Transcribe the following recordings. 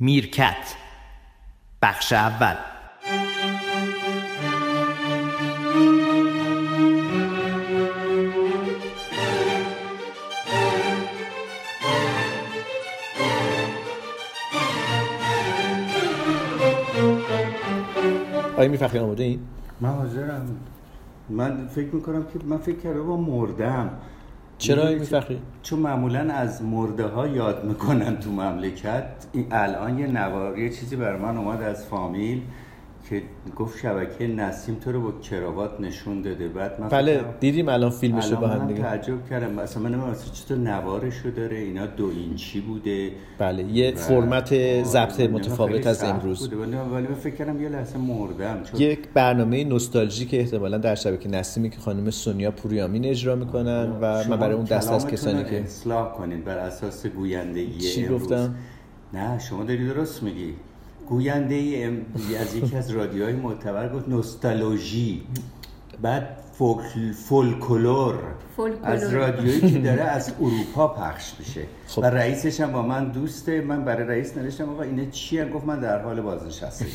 میرکت. بخش اول. آیا میفخری آماده این؟ من حاضرم. من فکر می‌کنم که من فکر کردم با مردم. چرا می‌دونی میفخری؟ چون معمولا از مرده ها یاد می‌کنن تو مملکت این الان یه نوار یه چیزی بر من اومد از فامیل که گفت شبکه نسیم تو رو با کراوات نشون داده. بعد من بله دیدیم الان فیلمشو با هم دیگه. تعجب کردم. مثلا من اصلا چطور نوارشو داره؟ اینا دو اینچی بوده. بله یه فرمت ضبط متفاوت از امروز. بوده. ولی من فکر کردم یه لحظه مردم چون یک برنامه نوستالژی که احتمالا در شبکه نسیمی که خانم سونیا پوریامین اجرا می‌کنن و من برای اون دست از کسانی که اصلاح کنید بر اساس گویندگی چی امروز. گفتم؟ نه شما داری درست میگی. گوینده ای از یکی از رادیوهای معتبر گفت نوستالژی بعد فولک... فولکلور فولکلور. از رادیویی که داره از اروپا پخش میشه خب. و رئیسش هم با من دوسته من برای رئیس نوشتم آقا اینا چیه گفت من در حال بازنشستگی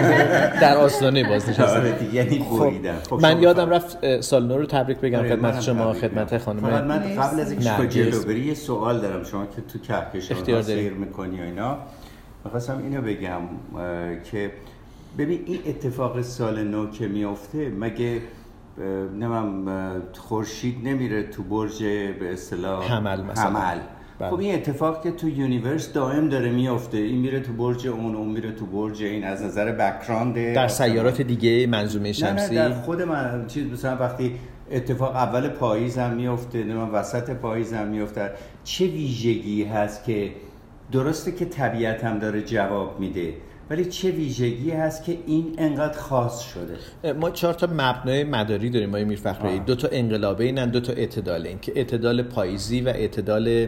در آستانه بازنشسته آره یعنی بریدم خب من یادم. رفت اه، سال نو رو تبریک بگم آره، خدمت شما خدمت. خانم فقط من قبل از اینکه. جلو ببین یه سوال دارم شما که تو کهکشان. سیر می‌کنی و اینا می‌خواستم اینو بگم که ببین این اتفاق سال نو که میفته مگه نمیگیم خورشید نمیره تو برج به اصطلاح حمل مثلا. حمل. بله. خب این اتفاق که تو universe دائم داره میفته این میره تو برج اون اون میره تو برج این از نظر background در سیارات دیگه منظومه نه نه شمسی. در خود من چیز مثلا وقتی اتفاق اول پاییز هم میفته نه وسط پاییز هم میفته چه ویژگی هست که درسته که طبیعت هم داره جواب میده. ولی چه ویژگی هست که این انقدر خاص شده ما چهار تا مبنای مداری داریم آقای میرفخری آه. دو تا انقلابه اینن دو تا اعتدال این که اعتدال پاییزی و اعتدال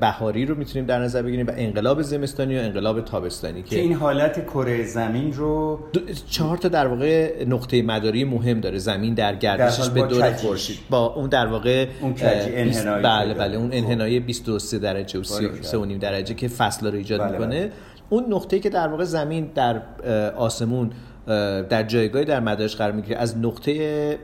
بهاری رو می‌تونیم در نظر بگیریم و انقلاب زمستانی و انقلاب تابستانی که این حالت کره زمین رو دو- چهار تا در واقع نقطه مداری مهم داره زمین در گردشش به دور. خورشید با اون در واقع اون بیست- بله بله. اون خب. انحنای 23 درجه و باریکلا. 3 و نیم درجه که فصل رو ایجاد بله، می‌کنه بله. اون نقطه‌ای که در واقع زمین در آسمون در جایگاهی در مدارش قرار می‌گیره از نقطه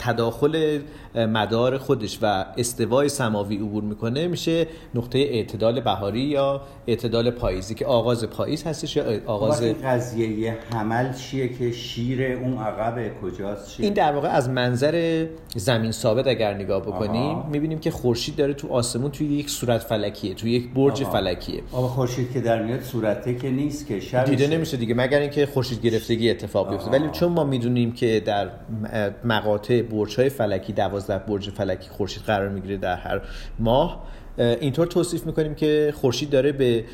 تداخل مدار خودش و استوای سماوی عبور می‌کنه میشه نقطه اعتدال بهاری یا اعتدال پاییزی که آغاز پاییز هستش یا آغاز وقتی قضیه حمل چیه که شیر اون عقب کجاست چیه؟ این در واقع از منظر زمین ثابت اگر نگاه بکنیم آها. می‌بینیم که خورشید داره تو آسمون توی یک صورت فلکیه توی یک برج آها. فلکیه آقا خورشید که در میاد صورته که نیست که شب دیده نمیشه دیگه مگر اینکه خورشید گرفتگی اتفاق بیفته آها. ولی چون ما می‌دونیم که در مقاطع برج های فلکی دوازده برج فلکی خورشید قرار می‌گیره در هر ماه. اه، اینطور توصیف می‌کنیم که خورشید داره به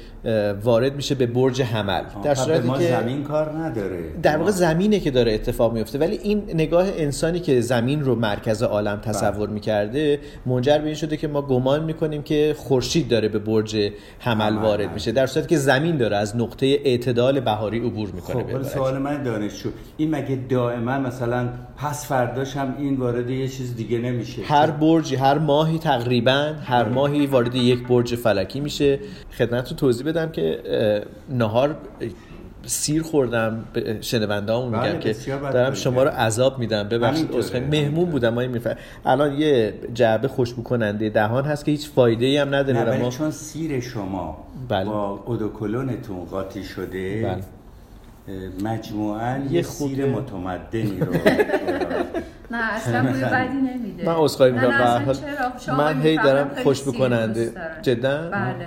وارد میشه به برج حمل. در در صورتی ما که زمین کار نداره. در واقع زمینه که داره اتفاق میفته ولی این نگاه انسانی که زمین رو مرکز عالم تصور می‌کرده منجر به این شده که ما گمان می‌کنیم که خورشید داره به برج حمل. وارد میشه. در صورتی که زمین داره از نقطه اعتدال بهاری عبور می‌کنه خب ولی سوال من دانشجو این مگه دائما مثلا پس فرداش هم این وارد یه چیز دیگه نمیشه؟ هر برجی هر ماهی تقریبا هر ماهی وارد یک برج فلکی میشه خدمت رو توضیح بدم که نهار سیر خوردم به شنونده همون بله، میگم که بسیار بد دارم شما رو. عذاب میدم ببخشید همینطوره. مهمون بودم ما میفر الان یه جعبه خوشبو کننده دهان هست که هیچ فایده ای هم نداره ما چون سیر شما بله. با اودوکلونتون قاطی شده بله. مجموعاً یه سیر متمدنی رو نه اصلا بوی بدی نمیده من نه، می‌کنم به هر اصلا حال چرا؟ شما من هی دارم خیلی خوشبو سیر کننده دوست دارن. جدا بله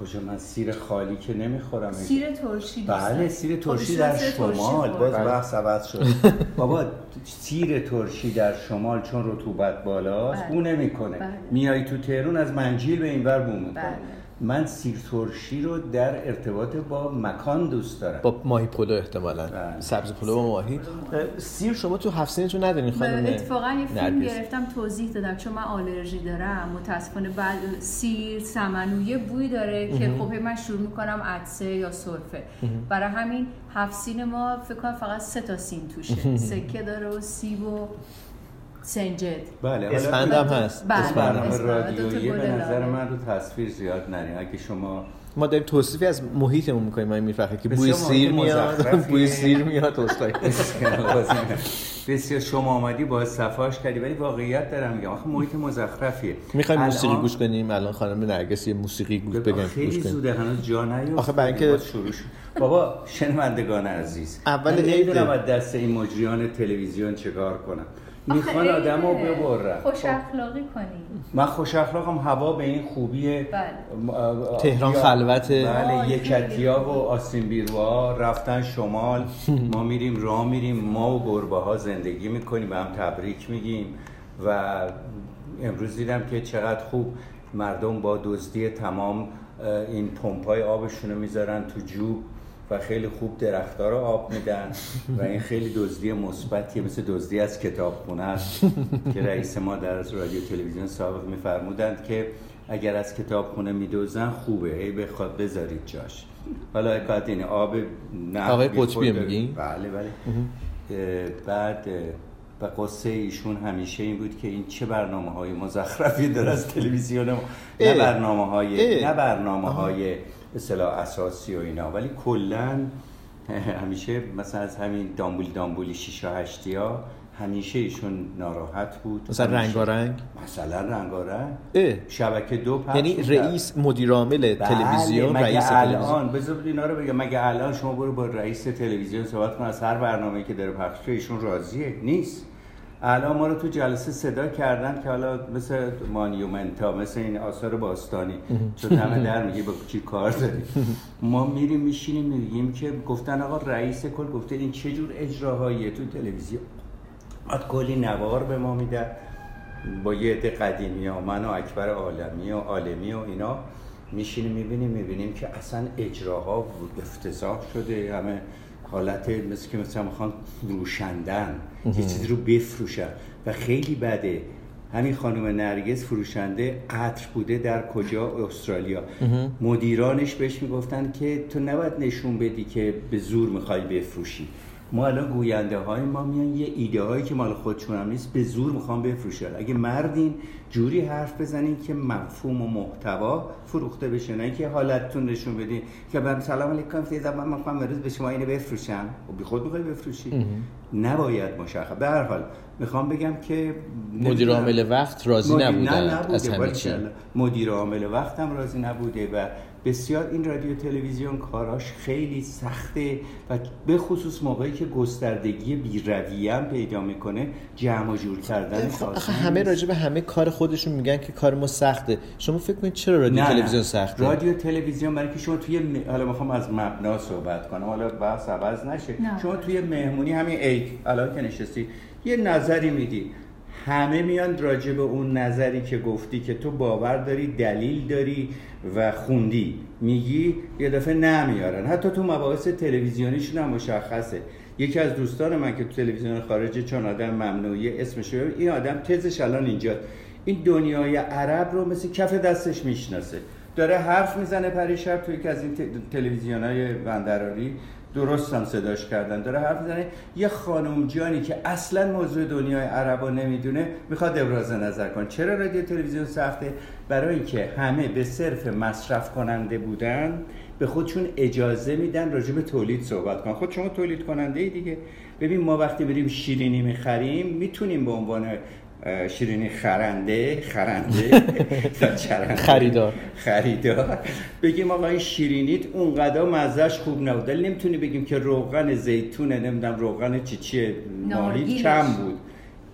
کجا من سیر خالی که نمی‌خورم سیر ترشی دوست بله. سیر خب، ترشی در شمال. باز بله. بحث عوض شد بابا سیر ترشی در شمال چون رطوبت بالاست بله. بو نمی‌کنه بله. میای تو تهرون از منجیل به اینور بو می‌کنه. من سیر ترشی رو در ارتباط با مکان دوست دارم. با ماهی پلو احتمالا. بله. سبزی پلو با ماهی. اه، سیر شما تو هفت سینتون ندارین خانم اتفاقا یه فیلم؟ گرفتم توضیح دادم. چون من آلرژی دارم متاسفانه بعد سیر سمنو یه بوی داره که خب من شروع می‌کنم عطسه یا سرفه. برای همین هفت سین ما فکر کنم فقط سه تا سین توشه. سکه داره و سیب و سنجد بله حالا اسفند هم هست بله. برنامه رادیویی به نظر. من رو تصویر زیاد نریم اگه شما ما داریم توصیفی از محیطمون می‌کنیم من می‌فهمم که بوی سیر میاد. بوی سیر میاد عذرخواهی. بسیار شما آمدی با صفاش کردی ولی واقعیت دارم میگم آخه محیط مزخرفیه می‌خوایم موسیقی گوش کنیم الان خانم نرگس یه موسیقی گوش بگم گوش خیلی زوده هنوز جا نیفتاد آخه برای اینکه- شروع شد. بابا شنوندگان عزیز اول. نمی‌دونم از دست این مجریان تلویزیون چیکار کنم می‌خوان آدم رو. ببرن. خوش خب، اخلاقی کنی من خوش اخلاقم هوا به این خوبی بله. تهران خلوته. بله یکتیا و آسین بیروها رفتن شمال. ما میریم راه میریم ما و گربه ها زندگی می‌کنیم به هم تبریک میگیم. و امروز دیدم که چقدر خوب مردم با دزدی تمام این پمپای آبشون رو می‌ذارن تو جوب. و خیلی خوب درختها رو آب میدن و این خیلی دزدی مثبتیه مثل دزدی از کتابخونه است که رئیس ما در رادیو تلویزیون سابق میفرمودند که اگر از کتابخونه میدوزن خوبه هی بخواد بذارید جاش حالا حکایت اینه آب نه آقای قطبی داره. میگی؟ بله بله بعد و قصه ایشون همیشه این بود که این چه برنامه های مزخرفی داره از تلویزیون ما نه. برنامه های. نه برنامه های اصطلاح اساسی و اینا. ولی کلا همیشه مثلا از همین دامبول دامبولی شیشا هشتی ها همیشه ایشون ناراحت بود. مثلا رنگارنگ؟ مثلا رنگارنگ. شبکه دو پخش یعنی. رئیس مدیر عامل بله، تلویزیون مگه رئیس تلویزیون. الان بذار اینا رو بگم مگه الان شما برو با رئیس تلویزیون صحبت کن از هر برنامه‌ای که داره پخش ایشون راضیه؟ نیست. الان ما رو تو جلسه صدا کردن که حالا مثل مانیومنتا مثل این آثار باستانی. چون همه در میگه با چی کار داری؟ ما میریم میشینیم میگیم که گفتن آقا رئیس کل گفته این چه جور اجراهاییه تو تلویزیون؟ بعد کلی نوار به ما میدن با یه عده قدیمی ها من و اکبر عالمی و عالمی و اینا میشینیم می‌بینیم می‌بینیم که اصلا اجراها افتضاح شده. همه حالت مثل که مثلا می‌خوان فروشندن یه چیزی رو بفروشن. و خیلی بده. همین خانم نرگس فروشنده عطر بوده در کجا؟ استرالیا. مدیرانش بهش می‌گفتن که تو نباید نشون بدی که به زور می‌خوای بفروشی. ما الان گوینده های ما میان یه ایده هایی که مال خودشون هم نیست به زور می‌خوان بفروشن. اگه مردین جوری حرف بزنین که مفهوم و محتوا فروخته بشه نه اینکه حالتتون نشون بدین که من سلام علیکم فیضا من می‌خوام امروز به شما اینو بفروشم. و بی خود می‌خوای بفروشی؟ نباید مشخص. به هر حال می‌خوام بگم که مدیر. عامل وقت راضی نبودن نه نبوده از همه چی. مدیر عامل وقتم راضی نبوده و بسیار این رادیو تلویزیون کاراش خیلی سخته و به خصوص موقعی که گستردگی بیرویه هم پیدا می‌کنه جمع و جور کردن خب، آخه همه راجع به همه کار خودشون میگن که کار ما سخته. شما فکر کنید چرا رادیو نه، نه. تلویزیون سخته؟ رادیو تلویزیون برای که شما توی م... حالا می‌خوام از مبنا صحبت کنم. حالا بحث عوض نشه. نه. شما توی مهمونی همین عید الان که نشستی یه نظری میدی. همه میان راجع به اون نظری که گفتی که تو باور داری دلیل داری. و خوندی. میگی یه دفعه نمیارن. حتی تو مباحث تلویزیونیشون هم مشخصه. یکی از دوستان من که تو تلویزیون خارجه چون آدم ممنوعیه اسمش رو این آدم تزش الان اینجا این دنیای عرب رو مثل کف دستش می‌شناسه. داره حرف می‌زنه پریشب توی یکی از این تلویزیون های بندراری. درست هم صداش کردن. داره حرف می‌زنه. یه خانم جانی که اصلا موضوع دنیای عرب رو نمی‌دونه می‌خواد ابراز نظر کن چرا رادیو تلویزیون سخته؟ برای اینکه همه به صرف مصرف کننده بودن به خودشون اجازه میدن راجع به تولید صحبت کنن. خود شما تولید کننده ای دیگه. ببین ما وقتی بریم شیرینی می‌خریم می‌تونیم به عنوان شیرینی خرنده خرنده خریدار. خریدار بگیم آقا این شیرینیت اونقدر مزهش خوب نبود ولی نمی‌تونی بگیم که روغن زیتونه نمی‌دونم روغن چی چیه نارگیلش. کم بود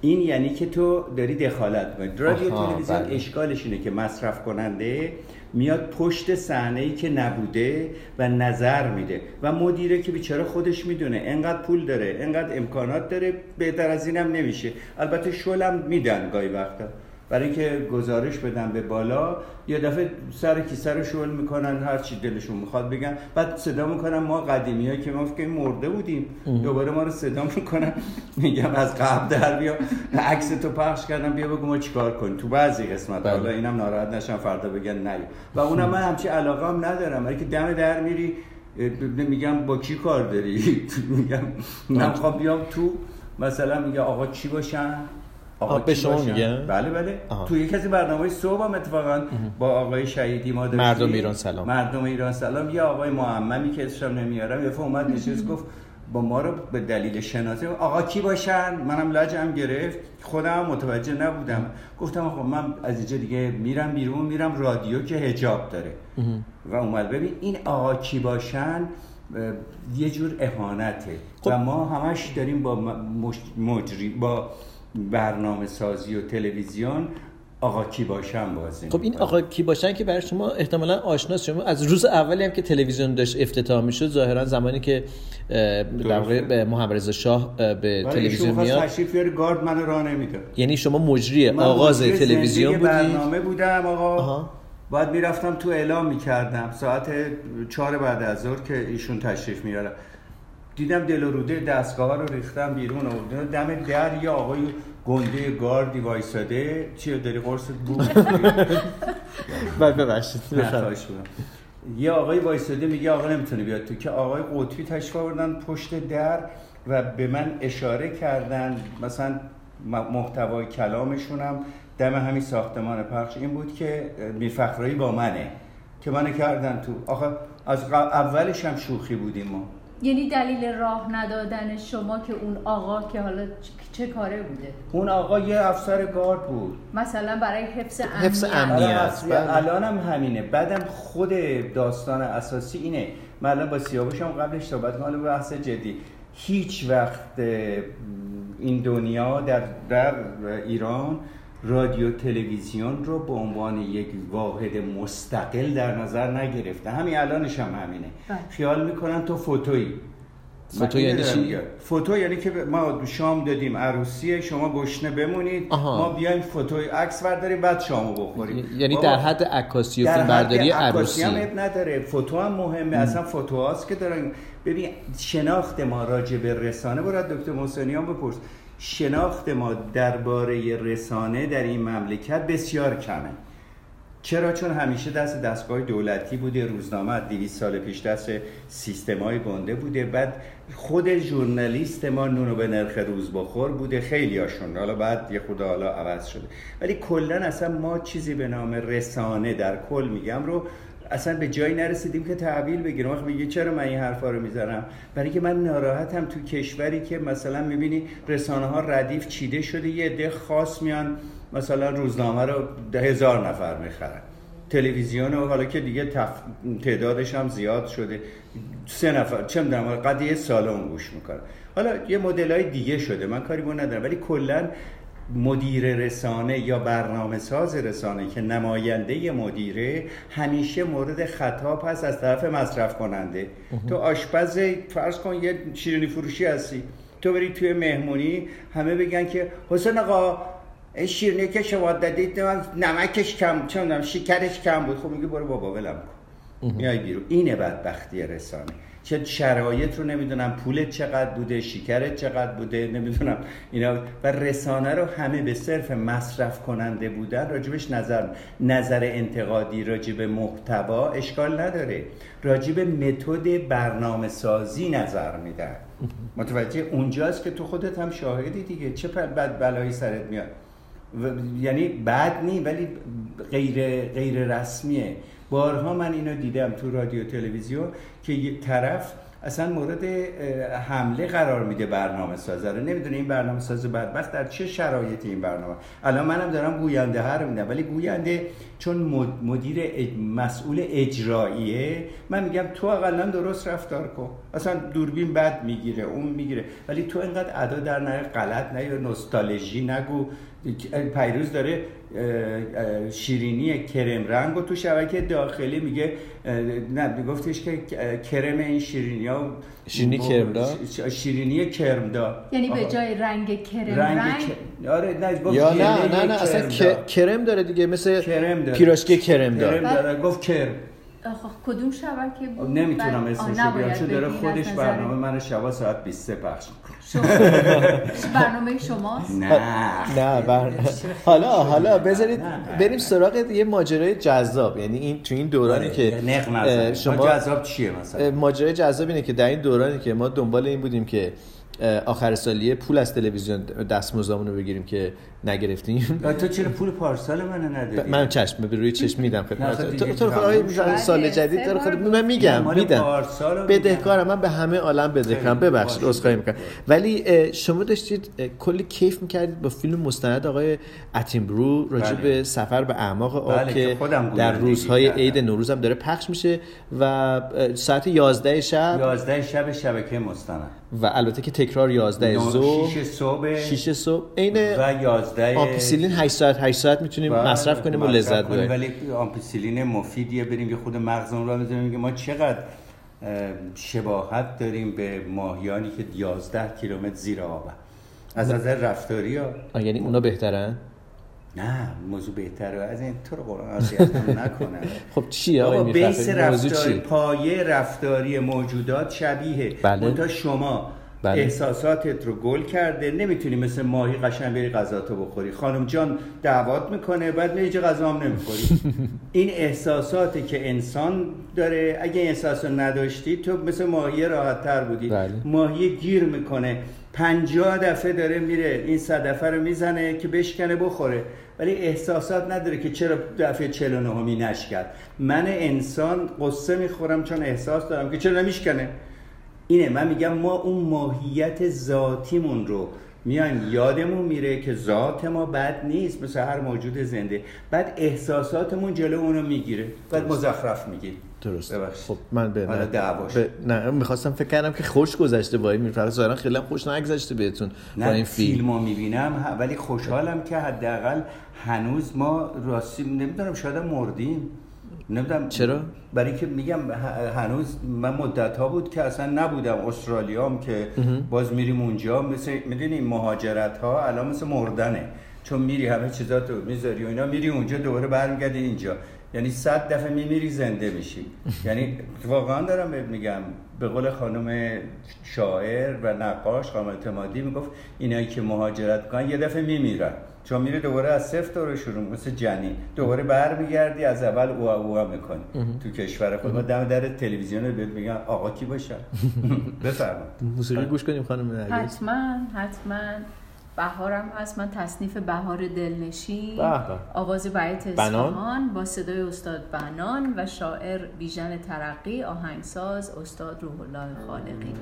این یعنی که تو داری دخالت می‌کنی رادیو تلویزیون بله. اشکالش اینه که مصرف کننده میاد پشت صحنه ای که نبوده و نظر میده و مدیره که بیچاره خودش می‌دونه. انقدر پول داره انقدر امکانات داره بهتر از اینم نمیشه. البته شلم میدن گاهی وقتا. برای اینکه گزارش بدن به بالا یه دفعه سر کیسه رو شل می‌کنن هر چی دلشون می‌خواد بگن. بعد صدا می‌کنن ما قدیمی ها که ما فکر مرده بودیم. دوباره ما رو صدا می‌کنن میگم از قبل در بیا. عکس تو پخش کردم بیا بگو ما چیکار کنیم. تو بعضی قسمت بله. حالا اینم ناراحت نشن فردا بگن نه. و اونم من همچی علاقه هم ندارم. برای که دم در میری میگم با کی کار داری؟ میگم من بیام تو مثلا میگه آقا چی باشم آقا به شما؟ میگن؟ بله بله. آها. تو یک از این برنامه صبح هم اتفاقا با آقای شهیدی ما مردم ایران سلام. مردم ایران سلام. یه آقای معممی که اسمم نمیارم یه اومد نشست گفت با ما رو به دلیل شناسی آقا کی باشن؟ منم لجم گرفت. خودم متوجه نبودم. گفتم آقا من از اینجا دیگه میرم بیرون میرم رادیو که هجاب داره. و اومد. ببین این آقا کی باشن یه جور اهانته. خب. و ما همش داریم با مجری با برنامه سازی و تلویزیون آقا کی باشن بازی خب این. آقا کی باشن که برای شما احتمالا آشناست شما از روز اولی هم که تلویزیون داشت افتتاح می‌شد ظاهرا زمانی که در واقع به محمد رضا شاه اه، به تلویزیون میاد. تشریف بیاره گارد من راه نمی‌داد یعنی شما مجری آغاز تلویزیون بودید برنامه بودم آقا. آها. باید می‌رفتم تو اعلام می‌کردم. ساعت چهار بعد از ظهر که ایشون تشریف میاره دیدم دل و روده دستگاه رو ریختم بیرون آوردن دم در یه آقای گنده گاردی وایساده. چیه داری قرصت بود؟ بعد ببخشید. یه آقای وایساده میگه آقا نمی‌تونه بیاد. تو که آقای قطبی تشریف آوردن پشت در و به من اشاره کردن. مثلا محتوای کلامشونم. دم همین ساختمان پخش این بود که میرفخرایی با منه. که منو کردن تو. آخه از اولش هم شوخی بودیم ما. یعنی دلیل راه ندادن شما که اون آقا که حالا چه کاره بوده؟ اون آقا یه افسر گارد بود. مثلا برای حفظ امنیت. حفظ امنیت. اصلی- بله. الان هم همینه. بعدم خود داستان اساسی اینه. من الان با سیاوش هم قبلش صحبت کنم حالا بحث جدی. هیچ وقت این دنیا در, در ایران رادیو تلویزیون رو به عنوان یک واحد مستقل در نظر نگرفته. همین الانش هم همینه. بله. خیال می‌کنن تو فوتویی. فوتو یعنی چی؟ فوتو یعنی که ما شام دادیم عروسیه شما گشنه بمونید. آها. ما بیایم فوتوی عکس برداریم بعد شامو بخوریم. یعنی در حد عکاسی و فیلم برداری عروسی. هم نداره. فوتو هم مهمه. اصلا فوتو هاست که دارن ببین شناخت ما راجع به رسانه. برای دکتر محسنیان بپرس. شناخت ما درباره رسانه در این مملکت بسیار کمه. چرا؟ چون همیشه دست دستگاه دولتی بوده روزنامه از 200 سال پیش دست سیستم های گنده بوده. بعد خود ژورنالیست ما نونو به نرخ روز بخور بوده. خیلی هاشون. حالا بعد یه خود حالا عوض شده. ولی کلا اصلا ما چیزی به نام رسانه در کل میگم رو اصلا به جایی نرسیدیم که تحویل بگیرم وقت میگه چرا من این حرفا رو می‌زنم؟ برای که من ناراحتم تو کشوری که مثلا می‌بینی رسانه ها ردیف چیده شده یه عده خاص میان مثلا روزنامه رو ده هزار نفر می‌خرن. تلویزیون رو حالا که دیگه تف... تعدادش هم زیاد شده. سه نفر چه می‌دونم قد یه سالن گوش می‌کنن حالا یه مدل های دیگه شده. من کاری با ندارم. ولی کلا مدیر رسانه یا برنامه ساز رسانه که نماینده مدیره همیشه مورد خطاب هست از طرف مصرف کننده. تو آشپز فرض کن یه شیرینی فروشی هستی. تو بری توی مهمونی همه بگن که حسین آقا این شیرینی که شما دادید نمکش کم می‌دونم شکرش کم بود. خب میگه برو بابا ولم کن. میای بیرون. اینه بدبختی رسانه. چه شرایط رو نمی‌دونم پولت چقدر بوده شکرت چقدر بوده نمی‌دونم. اینا و رسانه رو همه به صرف مصرف کننده بودن راجبش نظر نظر انتقادی راجب محتوا اشکال نداره. راجب متد برنامه سازی نظر میدن. متوجه؟ اونجاست که تو خودت هم شاهدی دیگه. چه بد بلایی سرت میاد؟ و- یعنی بد نی ولی غیر غیر رسمیه. بارها من اینو دیدم تو رادیو تلویزیون که یه طرف اصلا مورد حمله قرار میده برنامه سازه رو. نمی‌دونه این برنامه ساز بدبخت در چه شرایطی این برنامه؟ الان منم دارم گوینده ها رو میدم. ولی گوینده چون مد- مدیر مسئول اجراییه من میگم تو اقلا درست رفتار کن. اصلا دوربین بد می‌گیره اون می‌گیره. ولی تو اینقدر ادا در نیار غلط نه یا نوستالژی نگو. پیروز داره شیرینی کرم رنگ و تو شبکه داخلی میگه نه گفتش که کرم این شیرینی ها شیرینی کرمدار؟ شیرینی کرمدار یعنی به. جای رنگ کرم رنگ, رنگ, ک- آره نه گفت یا نه نه نه اصلا کرم داره دیگه مثل کرم داره. پیراشکی کرم داره. کرم داره گفت کرم. کدوم شبکه بود؟ نمی‌تونم بعد- اسمش رو بیارم چون داره خودش برنامه من شبا ساعت 23 پخش برنامه شماست؟ نه. نه بر... حالا حالا بذارید بریم. سراغ یه ماجرای جذاب. یعنی این تو این دورانی آره، که نق شما جذاب چیه مثلا؟ ماجرای جذاب اینه که در این دورانی که ما دنبال این بودیم که آخر سالیه پول از تلویزیون دستمزدمون رو بگیریم که نگرفتیم. تو چرا پول پارسال منو ندادی؟ من چشم به روی چشم میدم خدمت تو دیگه تو تموم خود سال جدید داره خود من میگم میدم. رو بدهکارم من به همه عالم بدهکارم. ببخشید. عذرخواهی می‌کنم. ولی شما داشتید کلی کیف می‌کردید با فیلم مستند آقای اتینبرو راجع بله. به سفر به اعماق آب بله، که در روزهای. عید نوروز هم داره پخش میشه و ساعت 11 شب 11 شب شبکه مستند. و البته که تکرار 11 نو- ظهر شیش صبح. 6 صبح. عین و 11 آمپیسیلین 8 ساعت 8 ساعت می‌تونیم بله، مصرف کنیم و لذت ببریم. ولی آمپیسیلین مفیدیه. بریم یه خود مغزمون رو بزنیم میگه ما چقدر اه، شباهت داریم به ماهیانی که 11 کیلومتر زیر آبن از نظر رفتاری ها یعنی اونا بهترن؟ نه موضوع بهتره. از این تو رو قرآن نکنه خب چیه آقای آقا بیس رفتاری پایه رفتاری موجودات شبیه. بله. منتها شما بله. احساساتت رو گل کرده نمی‌تونی مثل ماهی قشنگ بری غذاتو بخوری. خانم جان دعوات می‌کنه بعد میری چه غذا هم نمی‌خوری. این احساساتی که انسان داره اگه این احساس رو نداشتی تو مثل ماهی راحت تر بودی. بله. ماهی گیر می‌کنه. پنجاه دفعه داره میره این صدفه رو می‌زنه که بشکنه بخوره. ولی احساسات نداره که چرا دفعه 49 همی نشکد من انسان قصه می‌خورم چون احساس دارم که چرا نمیشکنه. اینه من میگم ما اون ماهیت ذاتیمون رو میایم یادمون میره که ذات ما بد نیست مثل هر موجود زنده. بعد احساساتمون جلو اونو می‌گیره. بعد مزخرف میگیم. درست. خب من به حالا نه, دعواش. به نه می‌خواستم فکر کردم که خوش گذشته با این میفرق. ظاهرا خیلی هم خوش نگذشته بهتون با نه این فیلم. فیلم رو می‌بینم ولی خوشحالم که حداقل هنوز ما راستی نمی‌دونم شاید مردیم. نمی‌دونم. چرا؟ برای که میگم هنوز من مدت ها بود که اصلا نبودم استرالیام که باز میریم اونجا. مثل می‌دونی مهاجرت ها الان مثل مردنه. چون میری همه چیزاتو می‌ذاری و اینا میری اونجا دوباره برمیگردی اینجا. یعنی صد دفعه میمیری زنده میشی. یعنی واقعا دارم بهت میگم به قول خانم شاعر و نقاش خانم اعتمادی می‌گفت اینایی که مهاجرت می‌کنن یه دفعه میمیرن. چون میره دوباره از صفر رو شروع مثل جنین دوباره برمیگردی از اول اوه اوه می‌کنی. تو کشور خود. ما دم در تلویزیون رو بهت میگن آقا کی باشن؟ بفرمایید موسیقی گوش کنیم خانم نرگس حتما حتما. بهارم هست من تصنیف بهار دلنشین. آواز بیت؟ اصفهان با صدای استاد بنان و شاعر بیژن ترقی آهنگساز استاد روح الله خالقی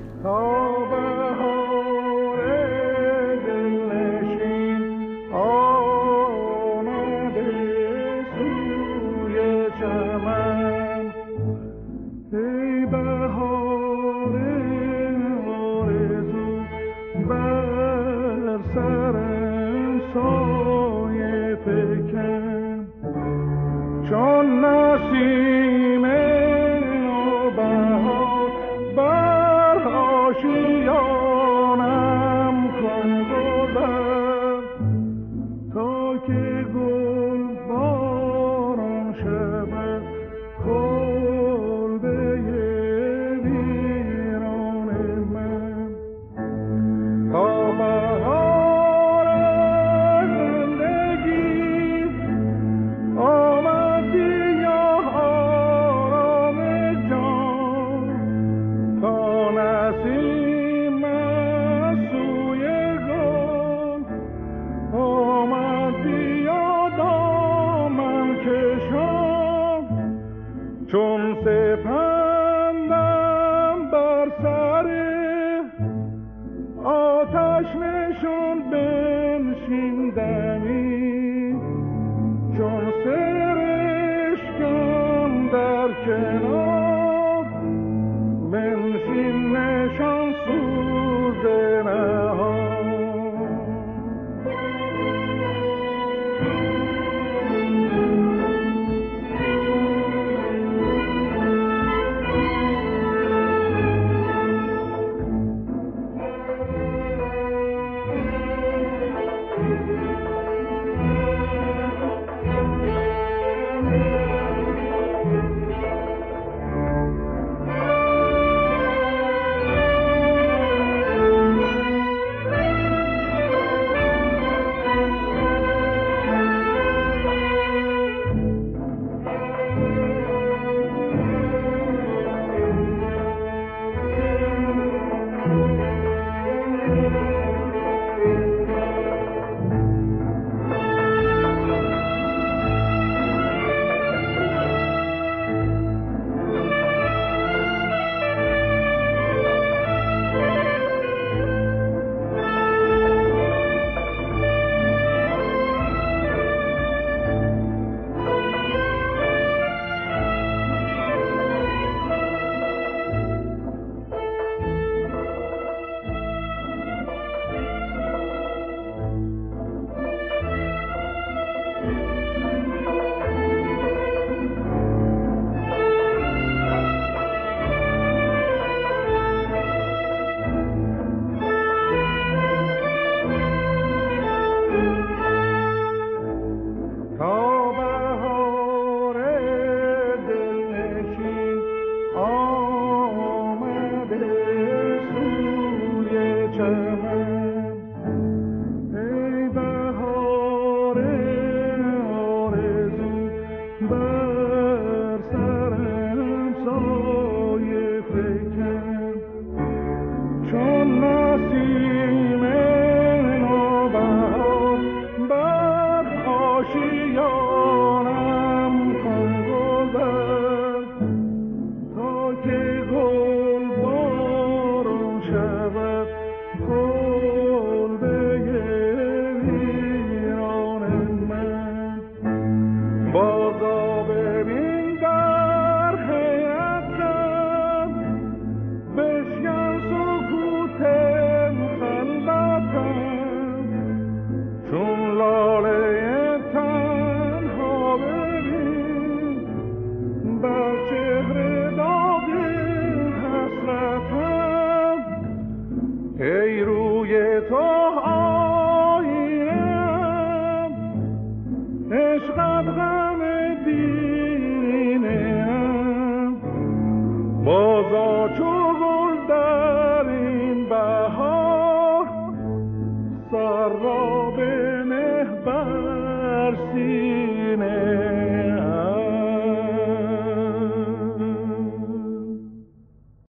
آتش نشون بنشیندنی.